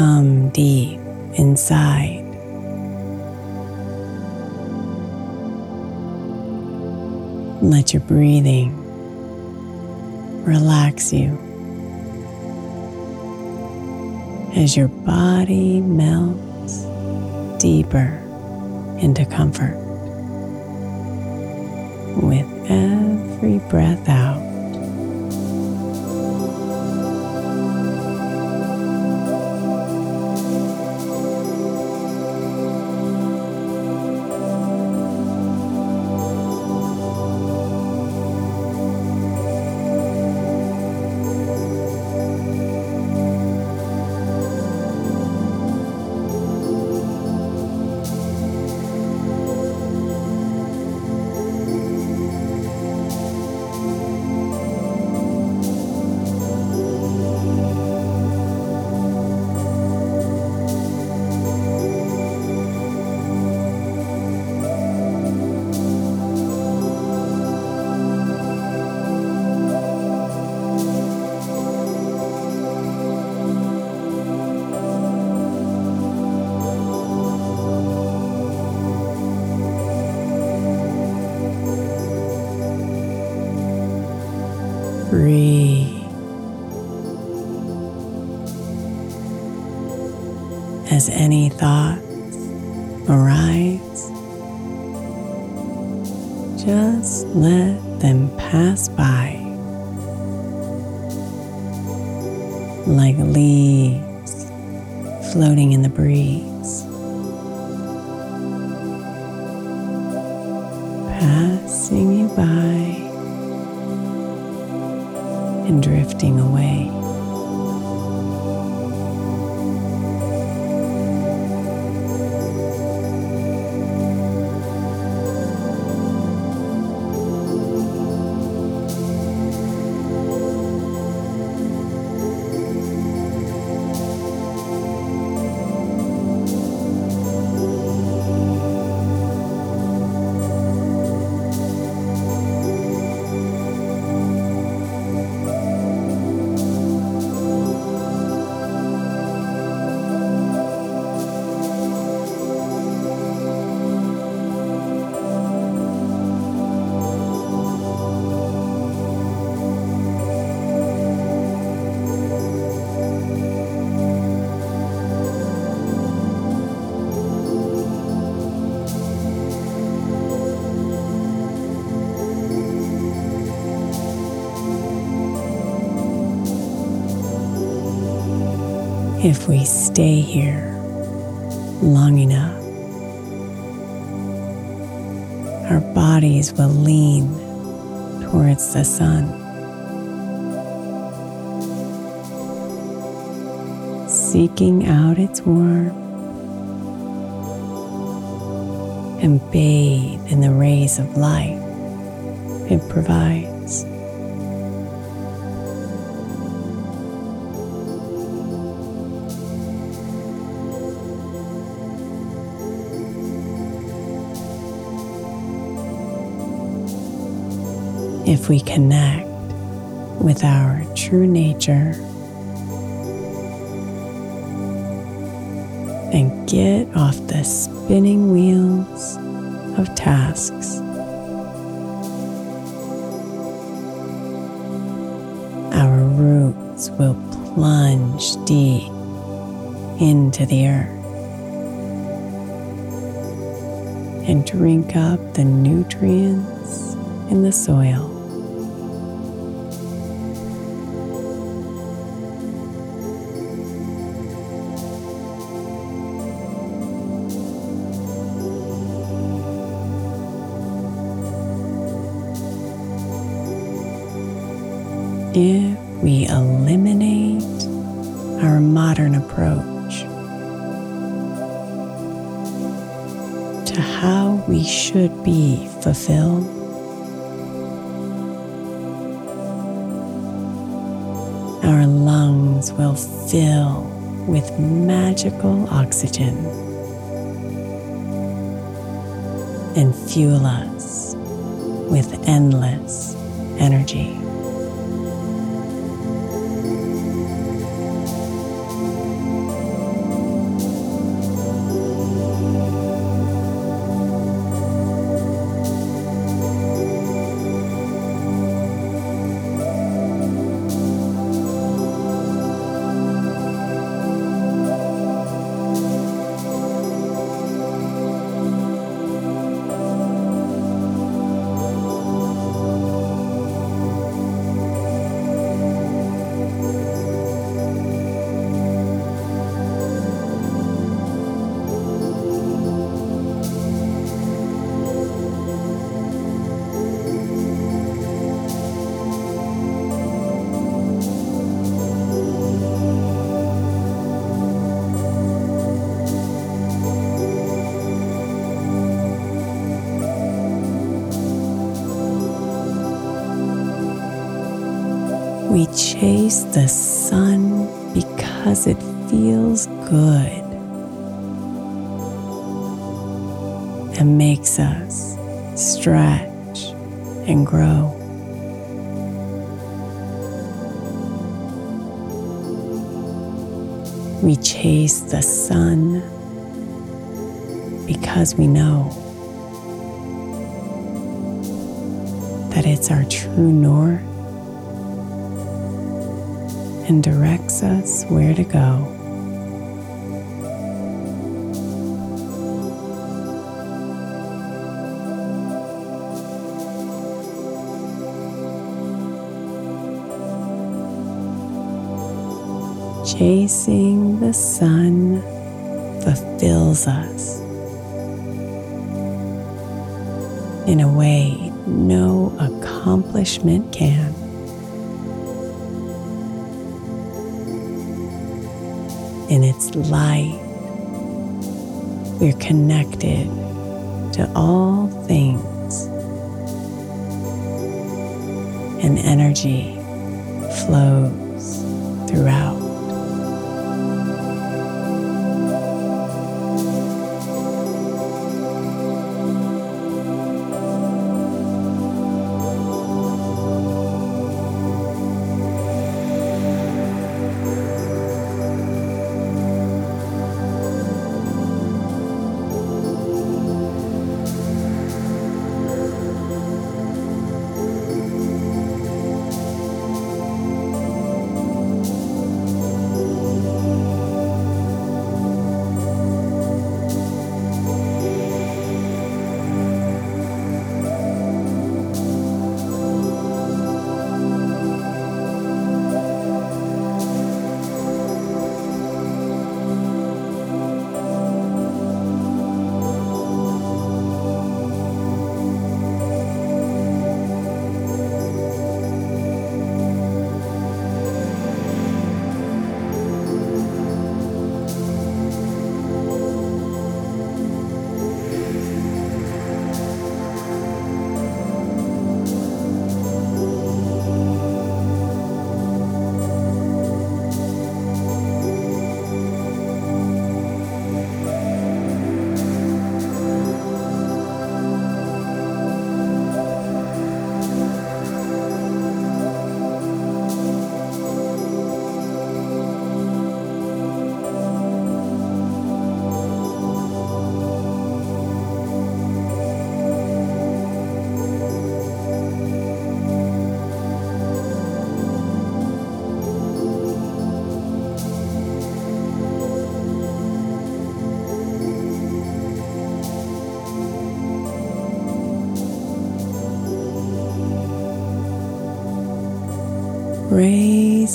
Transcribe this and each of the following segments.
Come deep inside. Let your breathing relax you as your body melts deeper into comfort with every breath out. As any thoughts arise, just let them pass by. Like leaves floating in the breeze, passing you by and drifting away. If we stay here long enough, our bodies will lean towards the sun. Seeking out its warmth and bathe in the rays of light it provides. If we connect with our true nature and get off the spinning wheels of tasks. Our roots will plunge deep into the earth and drink up the nutrients in the soil. To how we should be fulfilled, our lungs will fill with magical oxygen and fuel us with endless energy. The sun because it feels good and makes us stretch and grow. We chase the sun because we know that it's our true north and directs us where to go. Chasing the sun fulfills us in a way no accomplishment can. In its light, we're connected to all things, and energy flows throughout.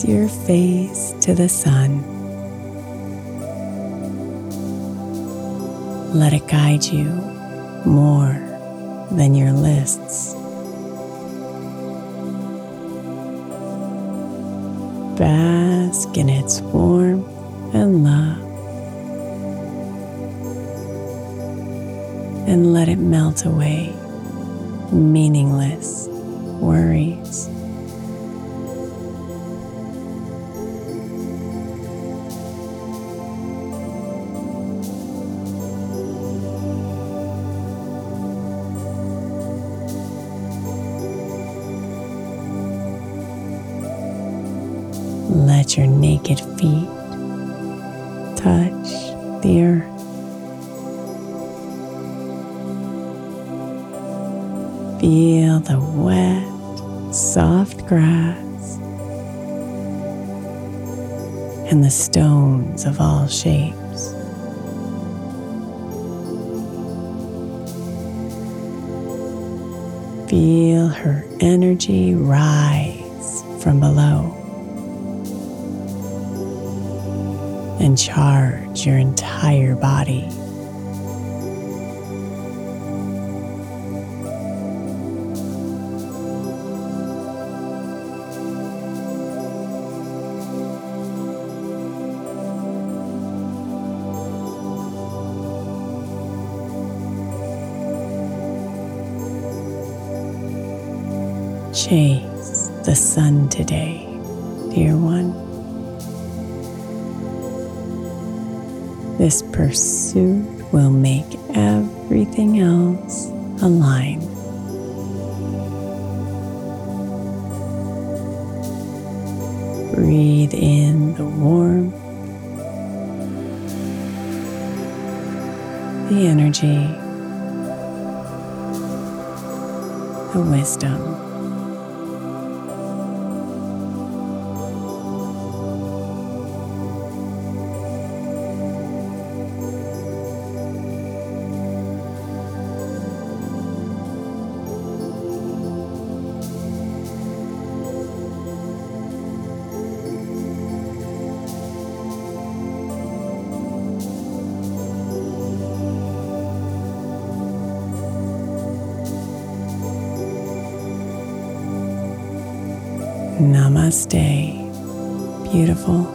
Your face to the sun. Let it guide you more than your lists. Bask in its warmth and love. And let it melt away meaningless worries. Your naked feet touch the earth. Feel the wet, soft grass and the stones of all shapes. Feel her energy rise from below. And charge your entire body. Chase the sun today, dear one. This pursuit will make everything else align. Breathe in the warmth, the energy, the wisdom. Namaste, beautiful.